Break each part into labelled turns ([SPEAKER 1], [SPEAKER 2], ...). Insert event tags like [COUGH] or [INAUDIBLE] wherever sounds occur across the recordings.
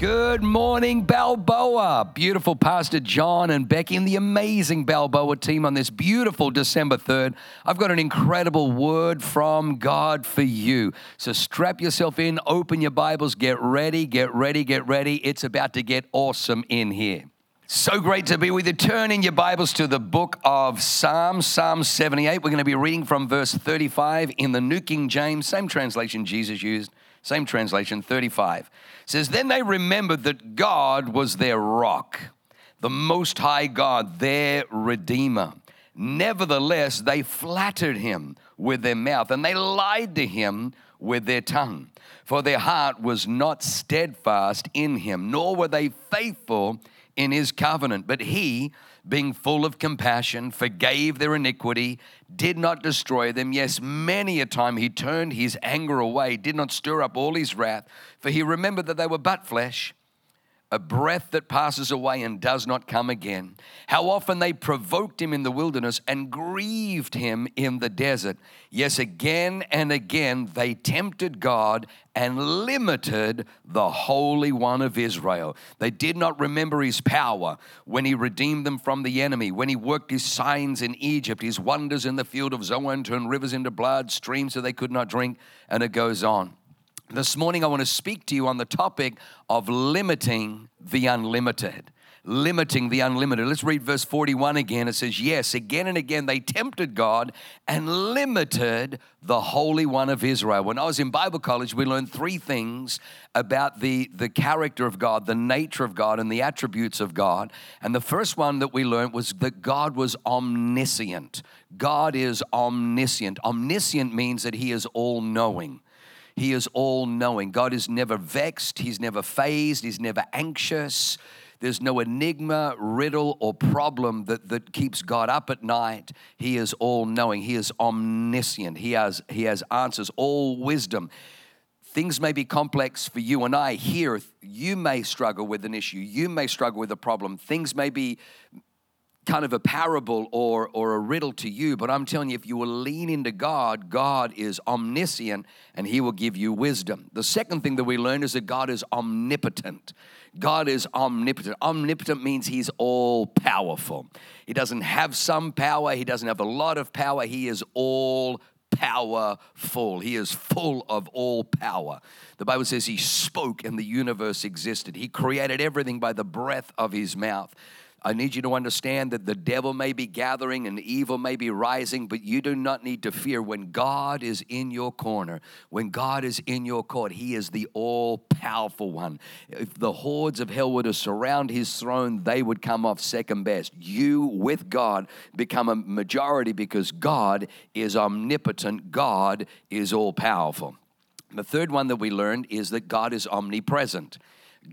[SPEAKER 1] Good morning, Balboa. Beautiful Pastor John and Becky and the amazing Balboa team on this beautiful December 3rd. I've got an incredible word from God for you. So strap yourself in, open your Bibles, get ready, get ready, get ready. It's about to get awesome in here. So great to be with you. Turn in your Bibles to the book of Psalms, Psalm 78. We're going to be reading from verse 35 in the New King James, same translation Jesus used. Same translation, 35. Says, Then they remembered that God was their rock, the Most High God, their Redeemer. Nevertheless, they flattered him with their mouth and they lied to him with their tongue. For their heart was not steadfast in him, nor were they faithful in his covenant. But he, being full of compassion, forgave their iniquity, did not destroy them. Yes, many a time he turned his anger away, did not stir up all his wrath, for he remembered that they were but flesh a breath that passes away and does not come again. How often they provoked him in the wilderness and grieved him in the desert. Yes, again and again they tempted God and limited the Holy One of Israel. They did not remember his power when he redeemed them from the enemy, when he worked his signs in Egypt, his wonders in the field of Zoan, turned rivers into blood, streams so they could not drink, and it goes on. This morning, I want to speak to you on the topic of limiting the unlimited. Limiting the unlimited. Let's read verse 41 again. It says, Yes, again and again they tempted God and limited the Holy One of Israel. When I was in Bible college, we learned three things about the, the character of God, the nature of God, and the attributes of God. And the first one that we learned was that God was omniscient. God is omniscient. Omniscient means that He is all knowing. He is all knowing. God is never vexed, He's never phased, He's never anxious. There's no enigma, riddle, or problem that, that keeps God up at night. He is all knowing. He is omniscient. He has, he has answers, all wisdom. Things may be complex for you and I here. You may struggle with an issue. You may struggle with a problem. Things may be kind of a parable or, or a riddle to you, but I'm telling you, if you will lean into God, God is omniscient and He will give you wisdom. The second thing that we learn is that God is omnipotent. God is omnipotent. Omnipotent means He's all powerful. He doesn't have some power, He doesn't have a lot of power, He is all powerful. He is full of all power. The Bible says He spoke and the universe existed, He created everything by the breath of His mouth. I need you to understand that the devil may be gathering and evil may be rising, but you do not need to fear when God is in your corner, when God is in your court. He is the all powerful one. If the hordes of hell were to surround his throne, they would come off second best. You, with God, become a majority because God is omnipotent, God is all powerful. The third one that we learned is that God is omnipresent.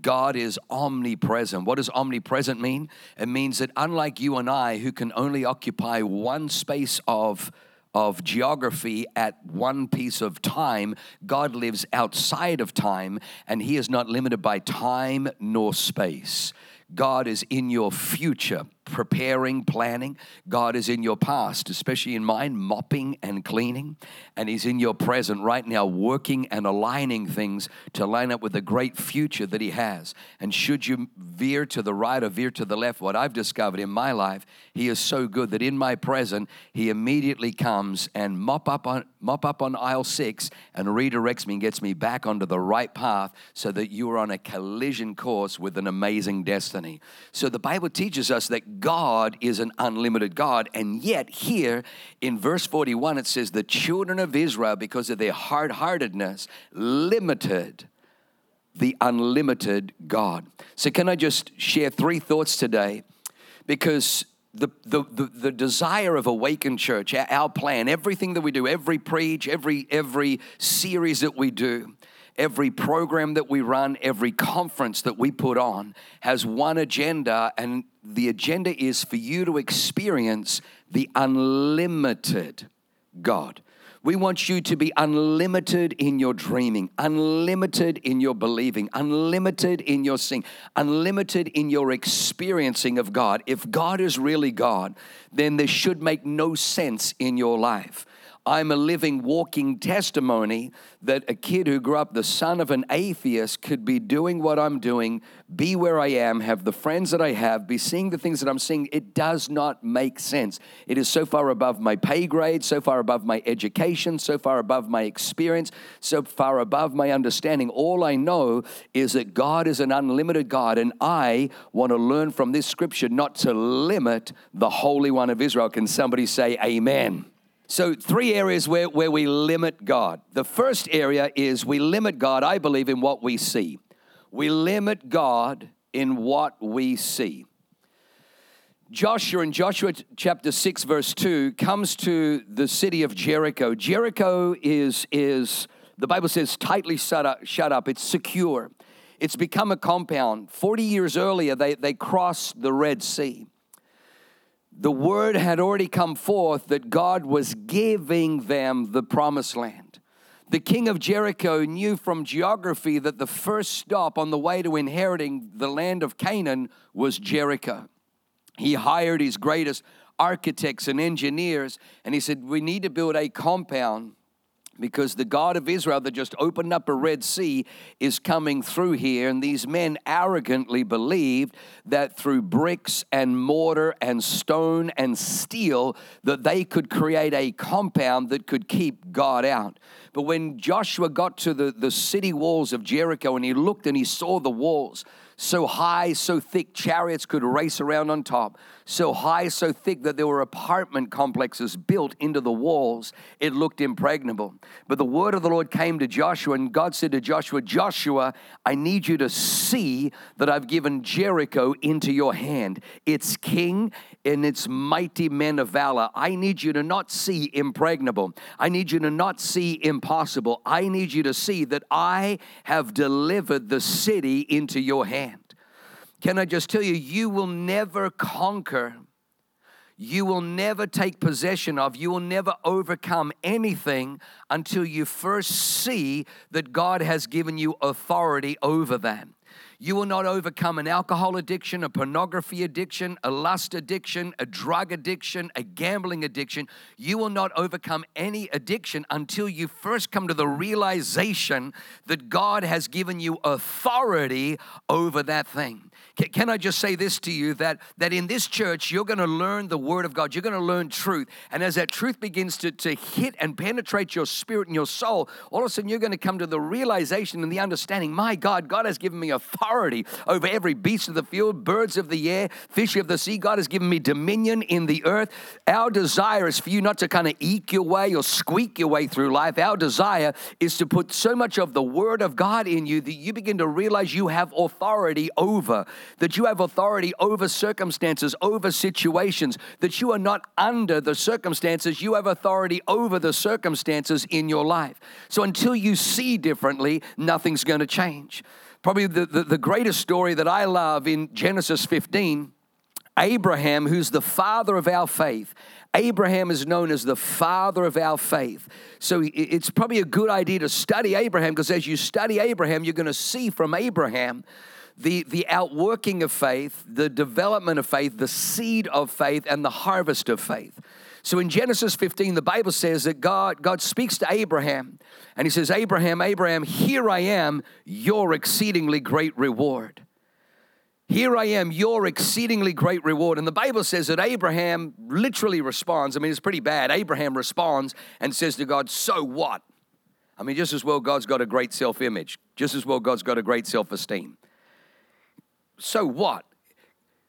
[SPEAKER 1] God is omnipresent. What does omnipresent mean? It means that unlike you and I, who can only occupy one space of of geography at one piece of time, God lives outside of time and He is not limited by time nor space. God is in your future, preparing, planning. God is in your past, especially in mine, mopping and cleaning. And He's in your present right now, working and aligning things to line up with the great future that He has. And should you veer to the right or veer to the left, what I've discovered in my life, He is so good that in my present, He immediately comes and mop up on, mop up on aisle six and redirects me and gets me back onto the right path so that you are on a collision course with an amazing destiny. So the Bible teaches us that God is an unlimited God. And yet, here in verse 41, it says, The children of Israel, because of their hard heartedness, limited the unlimited God. So, can I just share three thoughts today? Because the, the, the, the, desire of Awaken Church our, our plan everything that we do every preach every every series that we do every program that we run, every conference that we put on has one agenda, and the agenda is for you to experience the unlimited God. We want you to be unlimited in your dreaming, unlimited in your believing, unlimited in your seeing, unlimited in your experiencing of God. If God is really God, then this should make no sense in your life. I'm a living, walking testimony that a kid who grew up the son of an atheist could be doing what I'm doing, be where I am, have the friends that I have, be seeing the things that I'm seeing. It does not make sense. It is so far above my pay grade, so far above my education, so far above my experience, so far above my understanding. All I know is that God is an unlimited God, and I want to learn from this scripture not to limit the Holy One of Israel. Can somebody say, Amen? So, three areas where, where we limit God. The first area is we limit God, I believe, in what we see. We limit God in what we see. Joshua in Joshua chapter 6, verse 2, comes to the city of Jericho. Jericho is, is the Bible says, tightly shut up, shut up. It's secure. It's become a compound. 40 years earlier, they, they crossed the Red Sea the word had already come forth that God was giving them the promised land. The king of Jericho knew from geography that the first stop on the way to inheriting the land of Canaan was Jericho. He hired his greatest architects and engineers, and he said, We need to build a compound because the God of Israel that just opened up a Red Sea is coming through here. And these men arrogantly believed that through bricks and mortar and stone and steel that they could create a compound that could keep God out. But when Joshua got to the, the city walls of Jericho and he looked and he saw the walls, so high, so thick, chariots could race around on top, so high, so thick that there were apartment complexes built into the walls. It looked impregnable. But the word of the Lord came to Joshua, and God said to Joshua, Joshua, I need you to see that I've given Jericho into your hand. Its king and its mighty men of valor. I need you to not see impregnable. I need you to not see impossible. I need you to see that I have delivered the city into your hand. Can I just tell you, you will never conquer, you will never take possession of, you will never overcome anything until you first see that God has given you authority over that. You will not overcome an alcohol addiction, a pornography addiction, a lust addiction, a drug addiction, a gambling addiction. You will not overcome any addiction until you first come to the realization that God has given you authority over that thing. Can I just say this to you that, that in this church, you're going to learn the Word of God. You're going to learn truth. And as that truth begins to, to hit and penetrate your spirit and your soul, all of a sudden you're going to come to the realization and the understanding my God, God has given me authority over every beast of the field, birds of the air, fish of the sea. God has given me dominion in the earth. Our desire is for you not to kind of eke your way or squeak your way through life. Our desire is to put so much of the Word of God in you that you begin to realize you have authority over that you have authority over circumstances, over situations, that you are not under the circumstances, you have authority over the circumstances in your life. So until you see differently, nothing's going to change. Probably the, the, the greatest story that I love in Genesis 15 Abraham, who's the father of our faith, Abraham is known as the father of our faith. So it's probably a good idea to study Abraham because as you study Abraham, you're going to see from Abraham the, the outworking of faith, the development of faith, the seed of faith, and the harvest of faith. So in Genesis 15, the Bible says that God, God speaks to Abraham and he says, Abraham, Abraham, here I am, your exceedingly great reward. Here I am, your exceedingly great reward. And the Bible says that Abraham literally responds. I mean, it's pretty bad. Abraham responds and says to God, So what? I mean, just as well, God's got a great self image, just as well, God's got a great self esteem so what?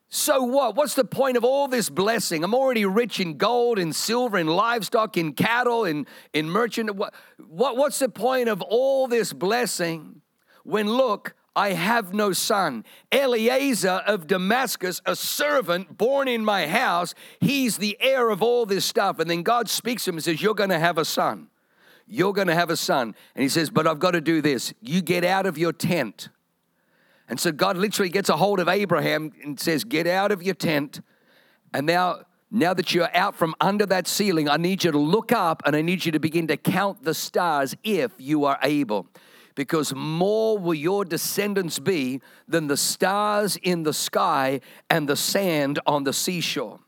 [SPEAKER 1] So what? What's the point of all this blessing? I'm already rich in gold, in silver, in livestock, in cattle, in, in merchant. What, what, what's the point of all this blessing when, look, I have no son. Eliezer of Damascus, a servant born in my house, he's the heir of all this stuff. And then God speaks to him and says, You're going to have a son. You're going to have a son. And he says, But I've got to do this. You get out of your tent. And so God literally gets a hold of Abraham and says, Get out of your tent. And now, now that you're out from under that ceiling, I need you to look up and I need you to begin to count the stars if you are able. Because more will your descendants be than the stars in the sky and the sand on the seashore.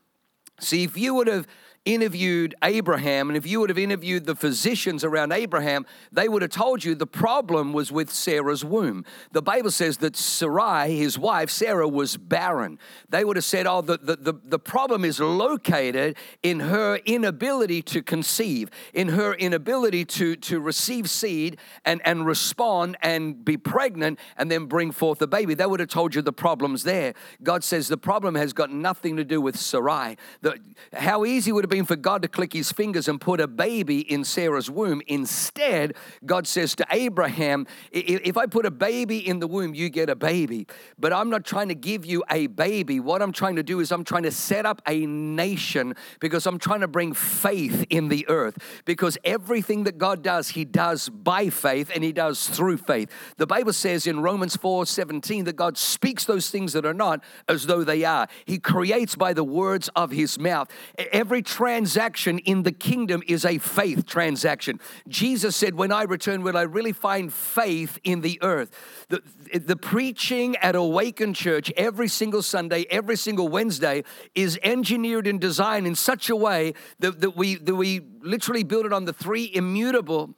[SPEAKER 1] See, if you would have interviewed Abraham, and if you would have interviewed the physicians around Abraham, they would have told you the problem was with Sarah's womb. The Bible says that Sarai, his wife, Sarah, was barren. They would have said, Oh, the, the, the, the problem is located in her inability to conceive, in her inability to, to receive seed and, and respond and be pregnant and then bring forth a baby. They would have told you the problem's there. God says the problem has got nothing to do with Sarai. The, how easy would it be been for God to click his fingers and put a baby in Sarah's womb. Instead, God says to Abraham, If I put a baby in the womb, you get a baby. But I'm not trying to give you a baby. What I'm trying to do is I'm trying to set up a nation because I'm trying to bring faith in the earth. Because everything that God does, he does by faith and he does through faith. The Bible says in Romans 4 17 that God speaks those things that are not as though they are. He creates by the words of his mouth. Every transaction in the kingdom is a faith transaction. Jesus said, When I return, will I really find faith in the earth? The, the preaching at Awaken Church every single Sunday, every single Wednesday is engineered and designed in such a way that, that, we, that we literally build it on the three immutable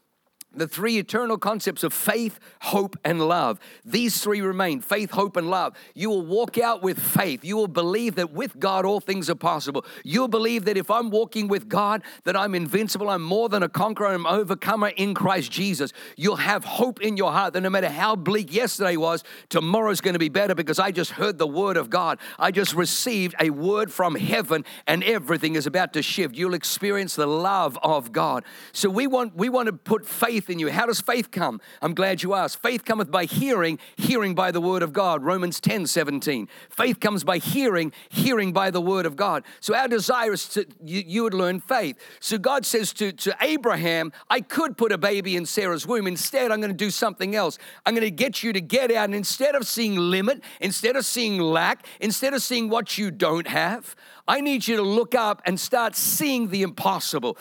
[SPEAKER 1] the three eternal concepts of faith, hope, and love. These three remain faith, hope, and love. You will walk out with faith. You will believe that with God all things are possible. You'll believe that if I'm walking with God, that I'm invincible, I'm more than a conqueror, I'm overcomer in Christ Jesus. You'll have hope in your heart that no matter how bleak yesterday was, tomorrow's going to be better because I just heard the word of God. I just received a word from heaven and everything is about to shift. You'll experience the love of God. So we want we want to put faith in you. How does faith come? I'm glad you asked. Faith cometh by hearing, hearing by the word of God. Romans 10 17. Faith comes by hearing, hearing by the word of God. So our desire is to you, you would learn faith. So God says to, to Abraham, I could put a baby in Sarah's womb. Instead, I'm going to do something else. I'm going to get you to get out, and instead of seeing limit, instead of seeing lack, instead of seeing what you don't have, I need you to look up and start seeing the impossible.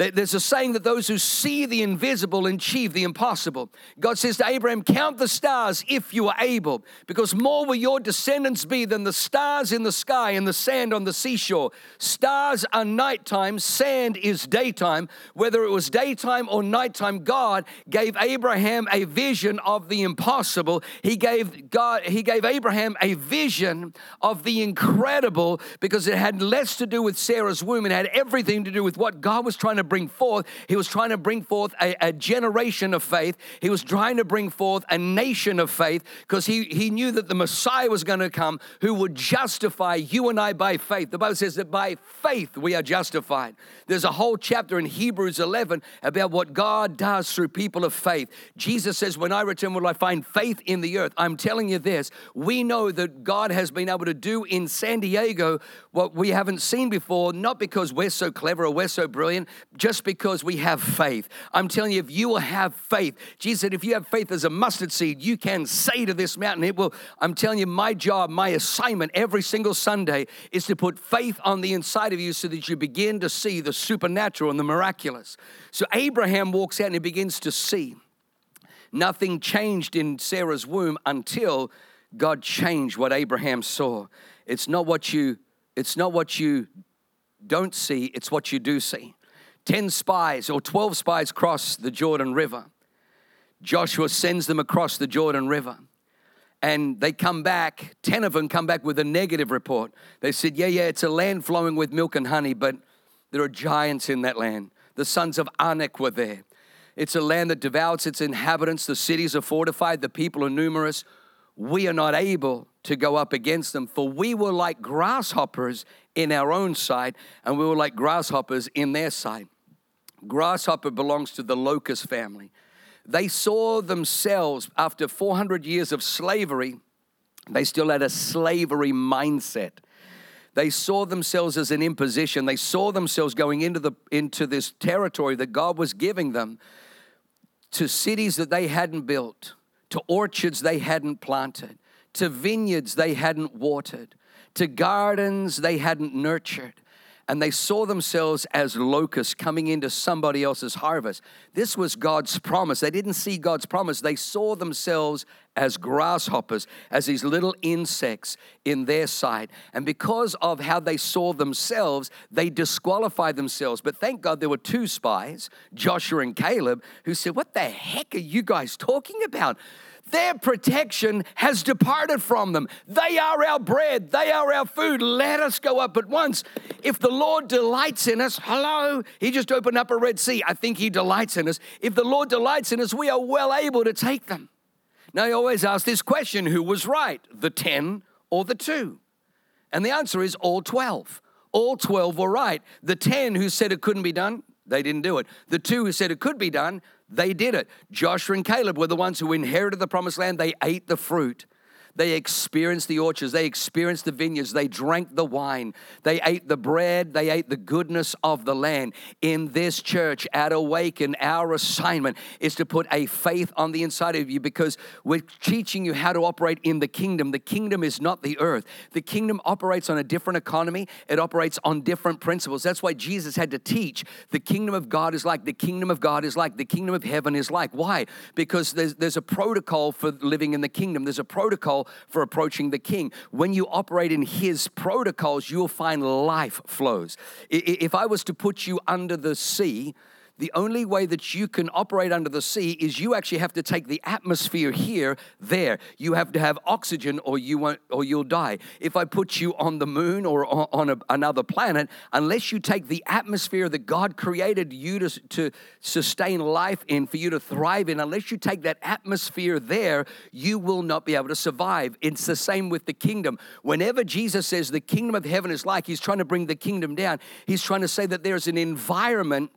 [SPEAKER 1] There's a saying that those who see the invisible achieve the impossible. God says to Abraham, Count the stars if you are able, because more will your descendants be than the stars in the sky and the sand on the seashore. Stars are nighttime, sand is daytime. Whether it was daytime or nighttime, God gave Abraham a vision of the impossible. He gave God, he gave Abraham a vision of the incredible because it had less to do with Sarah's womb, it had everything to do with what God was trying to bring forth. He was trying to bring forth a, a generation of faith. He was trying to bring forth a nation of faith because he, he knew that the Messiah was going to come who would justify you and I by faith. The Bible says that by faith we are justified. There's a whole chapter in Hebrews 11 about what God does through people of faith. Jesus says, When I return, will I find faith in the earth? I'm telling you this we know that God has been able to do in San Diego what we haven't seen before, not because we're so clever or we're so brilliant, just because we have faith. I'm telling you, if you will have faith, Jesus said, if you have faith as a mustard seed, you can say to this mountain, it will. I'm telling you, my job, my assignment every single Sunday is to put faith on the inside of you so that you begin to see the supernatural and the miraculous. So Abraham walks out and he begins to see. Nothing changed in Sarah's womb until God changed what Abraham saw. It's not what you it's not what you don't see, it's what you do see. 10 spies or 12 spies cross the Jordan River. Joshua sends them across the Jordan River. And they come back, 10 of them come back with a negative report. They said, Yeah, yeah, it's a land flowing with milk and honey, but there are giants in that land. The sons of Anak were there. It's a land that devours its inhabitants. The cities are fortified, the people are numerous. We are not able to go up against them, for we were like grasshoppers in our own sight, and we were like grasshoppers in their sight. Grasshopper belongs to the locust family. They saw themselves, after 400 years of slavery, they still had a slavery mindset. They saw themselves as an imposition. They saw themselves going into, the, into this territory that God was giving them to cities that they hadn't built, to orchards they hadn't planted, to vineyards they hadn't watered, to gardens they hadn't nurtured and they saw themselves as locusts coming into somebody else's harvest. This was God's promise. They didn't see God's promise, they saw themselves as grasshoppers, as these little insects in their sight. And because of how they saw themselves, they disqualified themselves. But thank God there were two spies, Joshua and Caleb, who said, What the heck are you guys talking about? Their protection has departed from them. They are our bread, they are our food. Let us go up at once. If the Lord delights in us, hello, He just opened up a Red Sea. I think He delights in us. If the Lord delights in us, we are well able to take them. Now, I always ask this question who was right, the 10 or the 2? And the answer is all 12. All 12 were right. The 10 who said it couldn't be done, they didn't do it. The two who said it could be done, they did it. Joshua and Caleb were the ones who inherited the promised land. They ate the fruit. They experienced the orchards, they experienced the vineyards, they drank the wine, they ate the bread, they ate the goodness of the land. In this church at Awaken, our assignment is to put a faith on the inside of you because we're teaching you how to operate in the kingdom. The kingdom is not the earth, the kingdom operates on a different economy, it operates on different principles. That's why Jesus had to teach the kingdom of God is like, the kingdom of God is like, the kingdom of heaven is like. Why? Because there's, there's a protocol for living in the kingdom, there's a protocol protocol for approaching the king. When you operate in his protocols, you'll find life flows. If I was to put you under the sea, the only way that you can operate under the sea is you actually have to take the atmosphere here there. You have to have oxygen or you won't or you'll die. If i put you on the moon or on a, another planet unless you take the atmosphere that god created you to, to sustain life in for you to thrive in unless you take that atmosphere there you will not be able to survive. It's the same with the kingdom. Whenever jesus says the kingdom of heaven is like he's trying to bring the kingdom down. He's trying to say that there's an environment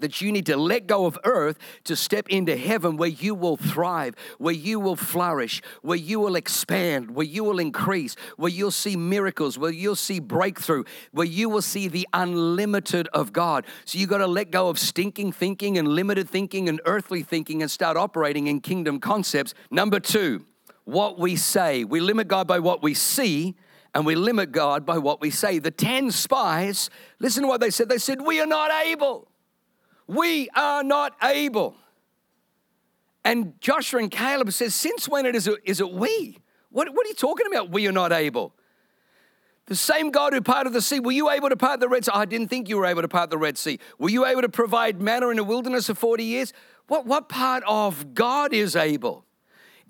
[SPEAKER 1] that you need to let go of earth to step into heaven where you will thrive, where you will flourish, where you will expand, where you will increase, where you'll see miracles, where you'll see breakthrough, where you will see the unlimited of God. So you got to let go of stinking thinking and limited thinking and earthly thinking and start operating in kingdom concepts. Number two, what we say. We limit God by what we see and we limit God by what we say. The 10 spies, listen to what they said. They said, We are not able. We are not able. And Joshua and Caleb says, Since when it is, it, is it we? What, what are you talking about? We are not able. The same God who parted the sea, were you able to part the Red Sea? I didn't think you were able to part the Red Sea. Were you able to provide manna in the wilderness for 40 years? What, what part of God is able?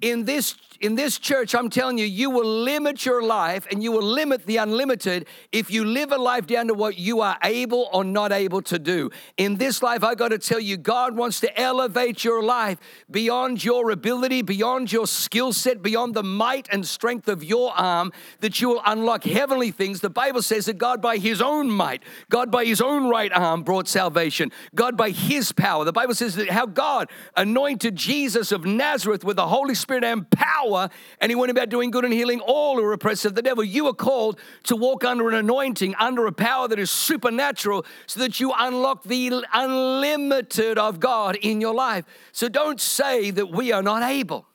[SPEAKER 1] In this in this church, I'm telling you, you will limit your life and you will limit the unlimited if you live a life down to what you are able or not able to do. In this life, I got to tell you, God wants to elevate your life beyond your ability, beyond your skill set, beyond the might and strength of your arm, that you will unlock heavenly things. The Bible says that God, by his own might, God, by his own right arm, brought salvation. God, by his power. The Bible says that how God anointed Jesus of Nazareth with the Holy Spirit and power power, and he went about doing good and healing all who were oppressed of the devil. You are called to walk under an anointing, under a power that is supernatural, so that you unlock the unlimited of God in your life. So don't say that we are not able.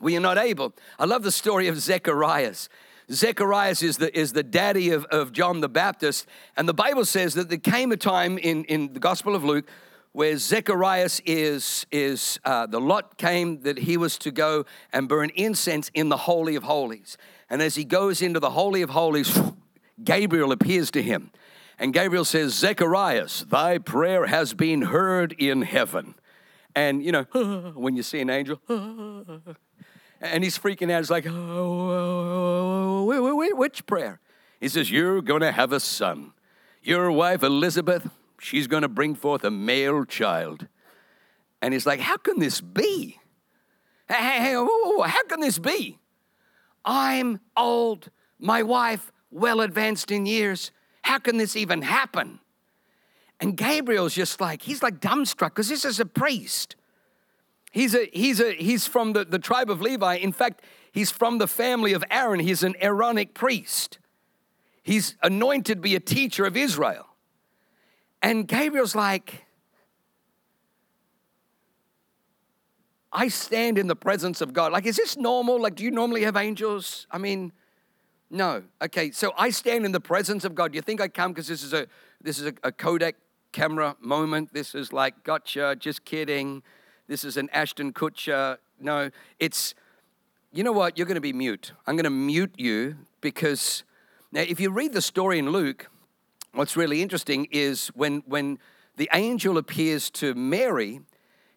[SPEAKER 1] We are not able. I love the story of Zechariah. Zechariah is the, is the daddy of, of John the Baptist. And the Bible says that there came a time in, in the Gospel of Luke where Zechariah is, is uh, the lot came that he was to go and burn incense in the Holy of Holies. And as he goes into the Holy of Holies, Gabriel appears to him. And Gabriel says, Zechariah, thy prayer has been heard in heaven. And, you know, [LAUGHS] when you see an angel, [LAUGHS] and he's freaking out. He's like, which prayer? He says, You're going to have a son. Your wife, Elizabeth, she's going to bring forth a male child. And he's like, How can this be? Hey, hey, whoa, whoa, whoa, how can this be? I'm old, my wife well advanced in years. How can this even happen? And Gabriel's just like, he's like dumbstruck because this is a priest. He's, a, he's, a, he's from the, the tribe of Levi. In fact, he's from the family of Aaron. He's an Aaronic priest. He's anointed to be a teacher of Israel. And Gabriel's like, I stand in the presence of God. Like, is this normal? Like, do you normally have angels? I mean, no. Okay, so I stand in the presence of God. Do you think I come because this is a this is a, a Kodak camera moment? This is like, gotcha, just kidding. This is an Ashton Kutcher. No, it's you know what? You're going to be mute. I'm going to mute you because now, if you read the story in Luke, what's really interesting is when when the angel appears to Mary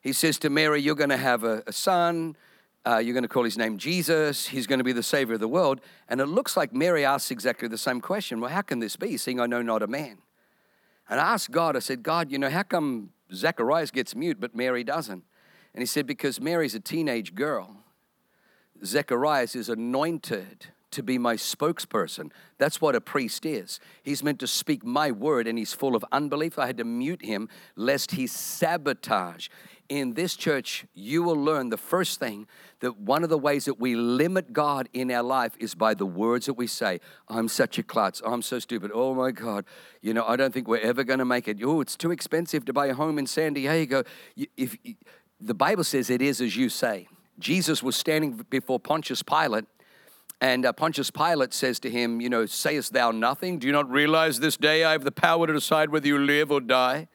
[SPEAKER 1] he says to Mary, You're going to have a, a son. Uh, you're going to call his name Jesus. He's going to be the Savior of the world. And it looks like Mary asks exactly the same question Well, how can this be, seeing I know not a man? And I asked God, I said, God, you know, how come Zacharias gets mute, but Mary doesn't? And he said, Because Mary's a teenage girl. Zacharias is anointed to be my spokesperson. That's what a priest is. He's meant to speak my word, and he's full of unbelief. I had to mute him lest he sabotage in this church, you will learn the first thing that one of the ways that we limit God in our life is by the words that we say. I'm such a klutz. I'm so stupid. Oh my God. You know, I don't think we're ever going to make it. Oh, it's too expensive to buy a home in San Diego. If, if the Bible says it is as you say. Jesus was standing before Pontius Pilate, and uh, Pontius Pilate says to him, You know, sayest thou nothing? Do you not realize this day I have the power to decide whether you live or die?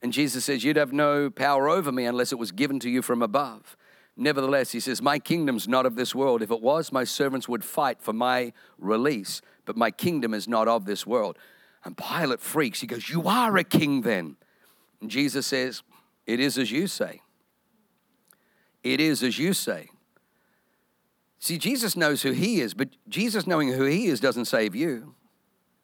[SPEAKER 1] And Jesus says, You'd have no power over me unless it was given to you from above. Nevertheless, he says, My kingdom's not of this world. If it was, my servants would fight for my release, but my kingdom is not of this world. And Pilate freaks. He goes, You are a king then. And Jesus says, It is as you say. It is as you say. See, Jesus knows who he is, but Jesus knowing who he is doesn't save you.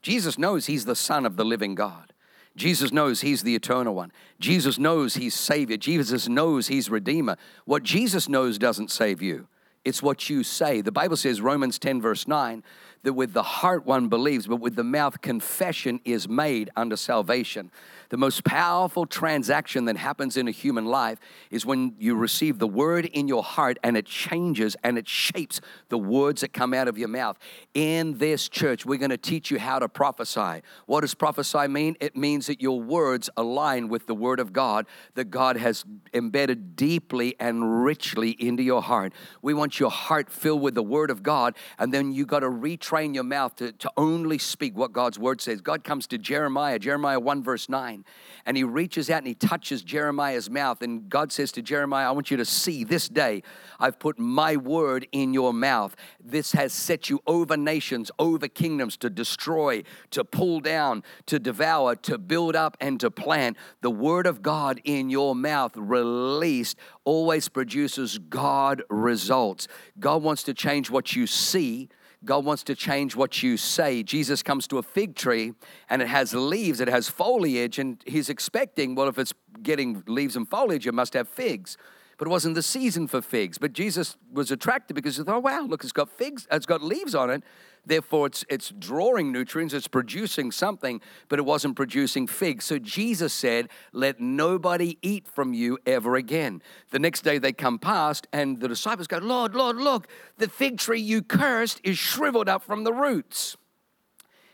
[SPEAKER 1] Jesus knows he's the Son of the living God. Jesus knows he's the eternal one. Jesus knows he's Savior. Jesus knows he's Redeemer. What Jesus knows doesn't save you, it's what you say. The Bible says, Romans 10, verse 9, that with the heart one believes, but with the mouth confession is made unto salvation. The most powerful transaction that happens in a human life is when you receive the word in your heart and it changes and it shapes the words that come out of your mouth. In this church, we're going to teach you how to prophesy. What does prophesy mean? It means that your words align with the word of God that God has embedded deeply and richly into your heart. We want your heart filled with the word of God, and then you got to retrain your mouth to, to only speak what God's word says. God comes to Jeremiah, Jeremiah 1, verse 9 and he reaches out and he touches Jeremiah's mouth. And God says to Jeremiah, I want you to see this day, I've put my word in your mouth. This has set you over nations, over kingdoms to destroy, to pull down, to devour, to build up, and to plant. The word of God in your mouth released always produces God results. God wants to change what you see God wants to change what you say. Jesus comes to a fig tree and it has leaves, it has foliage, and he's expecting, well, if it's getting leaves and foliage, it must have figs. But it wasn't the season for figs. But Jesus was attracted because he thought, wow, look, it's got figs, it's got leaves on it. Therefore, it's, it's drawing nutrients, it's producing something, but it wasn't producing figs. So Jesus said, Let nobody eat from you ever again. The next day they come past, and the disciples go, Lord, Lord, look, the fig tree you cursed is shriveled up from the roots.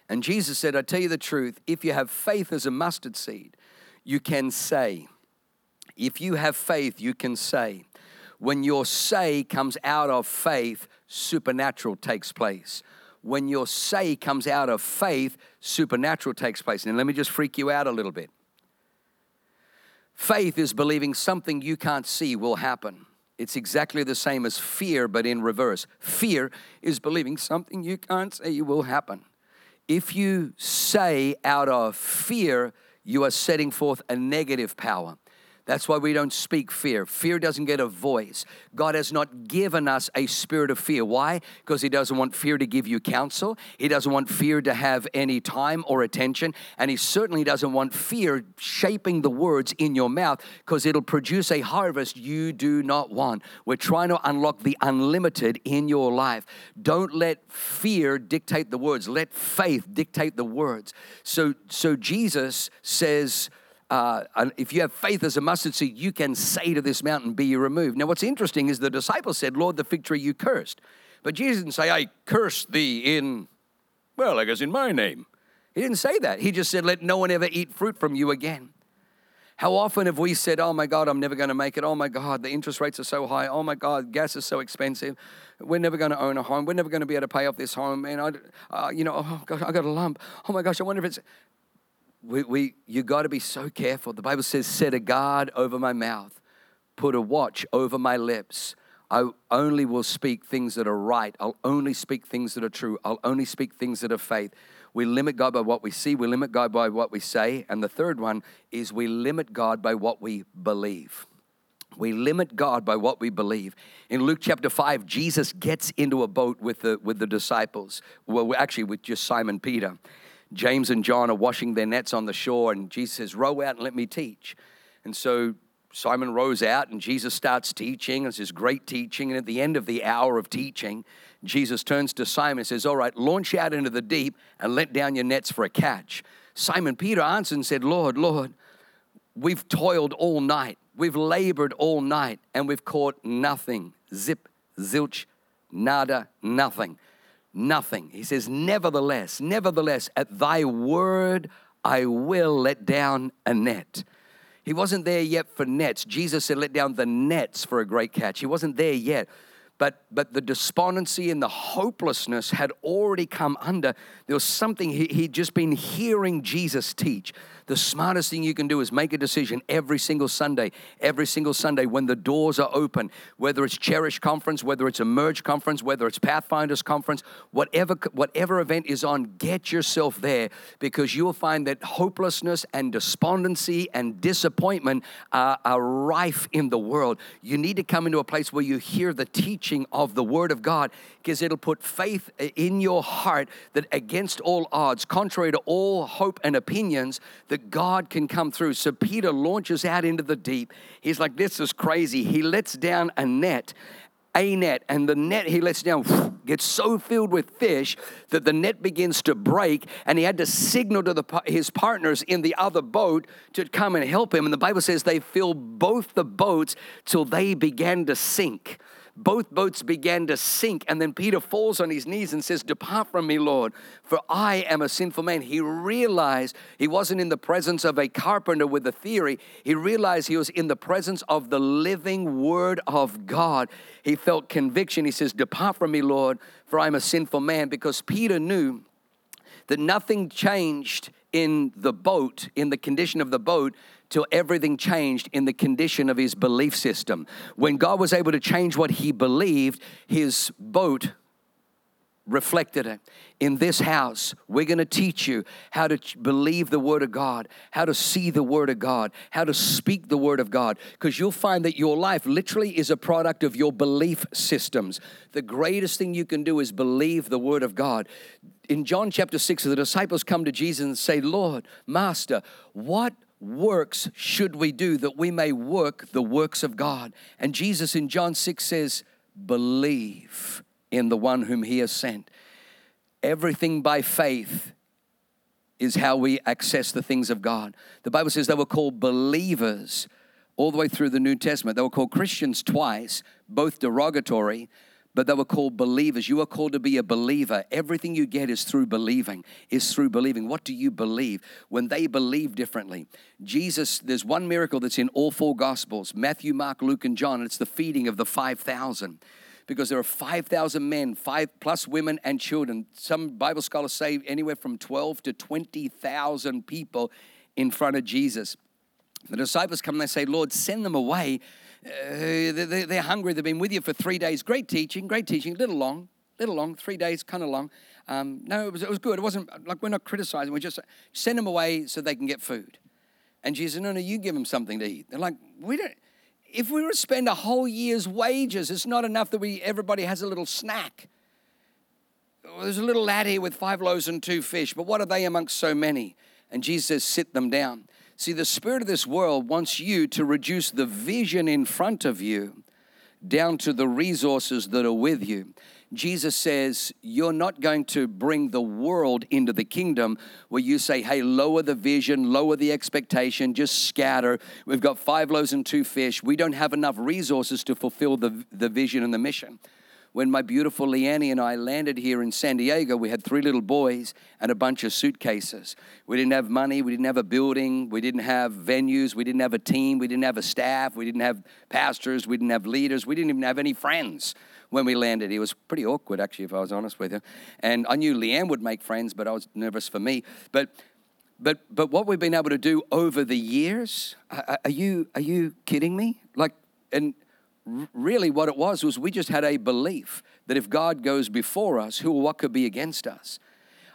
[SPEAKER 1] And Jesus said, I tell you the truth, if you have faith as a mustard seed, you can say, if you have faith, you can say. When your say comes out of faith, supernatural takes place when your say comes out of faith, supernatural takes place. And let me just freak you out a little bit. Faith is believing something you can't see will happen. It's exactly the same as fear, but in reverse. Fear is believing something you can't see will happen. If you say out of fear, you are setting forth a negative power. That's why we don't speak fear. Fear doesn't get a voice. God has not given us a spirit of fear. Why? Because He doesn't want fear to give you counsel. He doesn't want fear to have any time or attention. And He certainly doesn't want fear shaping the words in your mouth because it'll produce a harvest you do not want. We're trying to unlock the unlimited in your life. Don't let fear dictate the words, let faith dictate the words. So, so Jesus says, uh, if you have faith as a mustard seed, you can say to this mountain, Be you removed. Now, what's interesting is the disciples said, Lord, the fig tree you cursed. But Jesus didn't say, I curse thee in Well, I guess in my name. He didn't say that. He just said, Let no one ever eat fruit from you again. How often have we said, Oh my God, I'm never going to make it. Oh my God, the interest rates are so high. Oh my God, gas is so expensive. We're never going to own a home. We're never going to be able to pay off this home. And I, uh, you know, oh God, I got a lump. Oh my gosh, I wonder if it's. We, we you got to be so careful. The Bible says, Set a guard over my mouth, put a watch over my lips. I only will speak things that are right. I'll only speak things that are true. I'll only speak things that are faith. We limit God by what we see, we limit God by what we say. And the third one is we limit God by what we believe. We limit God by what we believe. In Luke chapter 5, Jesus gets into a boat with the, with the disciples. Well, actually, with just Simon Peter. James and John are washing their nets on the shore, and Jesus says, Row out and let me teach. And so Simon rows out, and Jesus starts teaching. It's this great teaching. And at the end of the hour of teaching, Jesus turns to Simon and says, All right, launch out into the deep and let down your nets for a catch. Simon Peter answered and said, Lord, Lord, we've toiled all night, we've labored all night, and we've caught nothing. Zip, zilch, nada, nothing. Nothing. He says, Nevertheless, nevertheless, at thy word I will let down a net. He wasn't there yet for nets. Jesus said, Let down the nets for a great catch. He wasn't there yet but but the despondency and the hopelessness had already come under there was something he, he'd just been hearing jesus teach the smartest thing you can do is make a decision every single Sunday, every single Sunday when the doors are open, whether it's Cherish Conference, whether it's Emerge Conference, whether it's Pathfinders Conference, whatever, whatever event is on, get yourself there because you'll find that hopelessness and despondency and disappointment are, are rife in the world. You need to come into a place where you hear the teaching of the Word of God because it'll put faith uh, in your heart that against all odds, contrary to all hope and opinions, that that God can come through. So Peter launches out into the deep. He's like, This is crazy. He lets down a net a net, and the net he lets down gets so filled with fish that the net begins to break, and he had to signal to the, his partners in the other boat to come and help him. And the Bible says they filled both the boats till they began to sink both boats began to sink. And then Peter falls on his knees and says, Depart from me, Lord, for I am a sinful man. He realized he wasn't in the presence of a carpenter with a theory, he realized he was in the presence of the living word of God. He felt conviction. He says, Depart from me, Lord, for I'm a sinful man, because Peter knew that nothing changed in the boat, in the condition of the boat, till everything changed in the condition of his belief system. When God was able to change what he believed, his boat reflected it. In this house, we're going to teach you how to believe the Word of God, how to see the Word of God, how to speak the Word of God, because you'll find that your life literally is a product of your belief systems. The greatest thing you can do is believe the Word of God. In John chapter 6, the disciples come to Jesus and say, Lord, Master, what works should we do that we may work the works of God? And Jesus in John 6 says, Believe in the one whom he has sent. Everything by faith is how we access the things of God. The Bible says they were called believers all the way through the New Testament. They were called Christians twice, both derogatory but they were called believers. You are called to be a believer. Everything you get is through believing, is through believing. What do you believe? When they believe differently, Jesus, there's one miracle that's in all four Gospels Matthew, Mark, Luke, and John. And it's the feeding of the 5,000 because there are 5,000 men, five plus women and children. Some Bible scholars say anywhere from 12 to 20,000 people in front of Jesus. The disciples come and they say, Lord, send them away uh, they're hungry. They've been with you for three days. Great teaching, great teaching. Little long, little long. Three days, kind of long. Um, no, it was, it was good. It wasn't like we're not criticizing. We just send them away so they can get food. And Jesus said, No, no, you give them something to eat. They're like, We don't. If we were to spend a whole year's wages, it's not enough that we everybody has a little snack. There's a little lad here with five loaves and two fish, but what are they amongst so many? And Jesus says, Sit them down. See, the spirit of this world wants you to reduce the vision in front of you down to the resources that are with you. Jesus says, You're not going to bring the world into the kingdom where you say, Hey, lower the vision, lower the expectation, just scatter. We've got five loaves and two fish. We don't have enough resources to fulfill the, the vision and the mission. When my beautiful Leanne and I landed here in San Diego, we had three little boys and a bunch of suitcases. We didn't have money, we didn't have a building, we didn't have venues, we didn't have a team, we didn't have a staff, we didn't have pastors, we didn't have leaders, we didn't even have any friends when we landed. It was pretty awkward, actually, if I was honest with you. And I knew Leanne would make friends, but I was nervous for me. But but but what we've been able to do over the years, are, are you are you kidding me? Like and really what it was was we just had a belief that if God goes before us, who or what could be against us?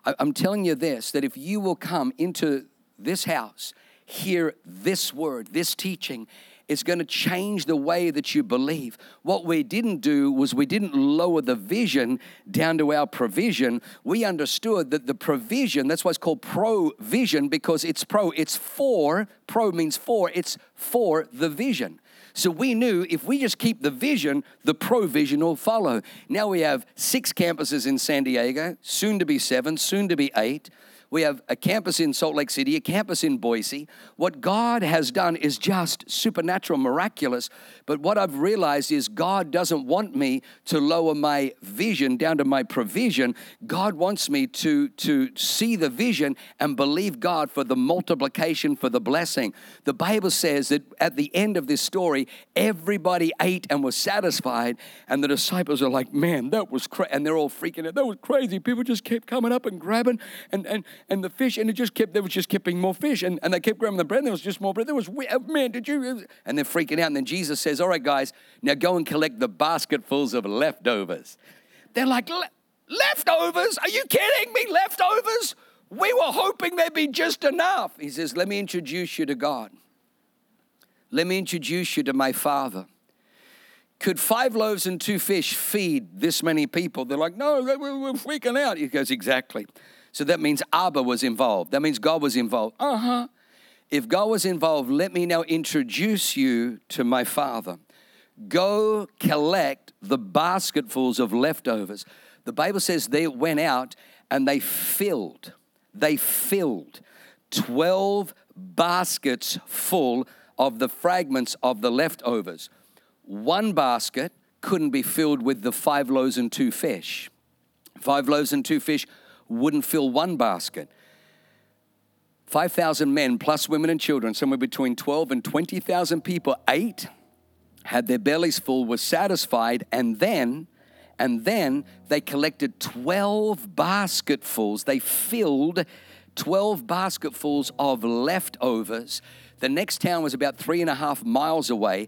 [SPEAKER 1] I'm telling you this that if you will come into this house, hear this word, this teaching, it's going to change the way that you believe. What we didn't do was we didn't lower the vision down to our provision. We understood that the provision, that's why it's called provision because it's pro, it's for, pro means for, it's for the vision. So we knew if we just keep the vision, the provision will follow. Now we have six campuses in San Diego, soon to be seven, soon to be eight. We have a campus in Salt Lake City, a campus in Boise. What God has done is just supernatural, miraculous. But what I've realized is God doesn't want me to lower my vision down to my provision. God wants me to, to see the vision and believe God for the multiplication, for the blessing. The Bible says that at the end of this story, everybody ate and was satisfied. And the disciples are like, man, that was crazy. And they're all freaking out. That was crazy. People just kept coming up and grabbing. And, and, and the fish, and it just kept, they was just keeping more fish. And, and they kept grabbing the bread, and there was just more bread. There was, oh, man, did you? And they're freaking out. And then Jesus says, All right, guys, now go and collect the basketfuls of leftovers. They're like, Leftovers? Are you kidding me? Leftovers? We were hoping there'd be just enough. He says, Let me introduce you to God. Let me introduce you to my Father. Could five loaves and two fish feed this many people? They're like, No, we're freaking out. He goes, Exactly. So that means Abba was involved. That means God was involved. Uh huh. If God was involved, let me now introduce you to my Father. Go collect the basketfuls of leftovers. The Bible says they went out and they filled, they filled 12 baskets full of the fragments of the leftovers. One basket couldn't be filled with the five loaves and two fish. Five loaves and two fish wouldn't fill one basket. 5,000 men, plus women and children, somewhere between 12 and 20,000 people ate, had their bellies full, were satisfied, and then, and then they collected 12 basketfuls. They filled 12 basketfuls of leftovers. The next town was about three and a half miles away.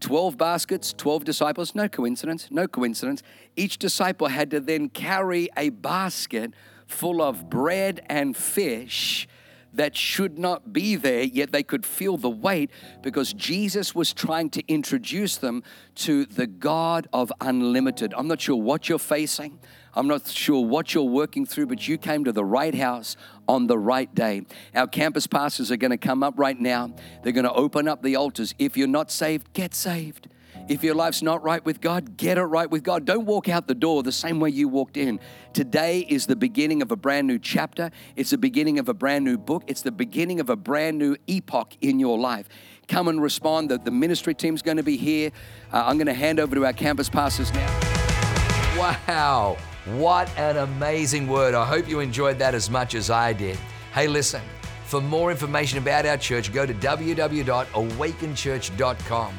[SPEAKER 1] 12 baskets, 12 disciples, no coincidence, no coincidence. Each disciple had to then carry a basket full of bread and fish that should not be there, yet they could feel the weight because Jesus was trying to introduce them to the God of unlimited. I'm not sure what you're facing. I'm not sure what you're working through, but you came to the right house on the right day. Our campus pastors are going to come up right now. They're going to open up the altars. If you're not saved, get saved. If your life's not right with God, get it right with God. Don't walk out the door the same way you walked in. Today is the beginning of a brand new chapter. It's the beginning of a brand new book. It's the beginning of a brand new epoch in your life. Come and respond. The, the ministry team's going to be here. Uh, I'm going to hand over to our campus pastors now.
[SPEAKER 2] Wow. What an amazing word. I hope you enjoyed that as much as I did. Hey, listen, for more information about our church, go to www.awakenchurch.com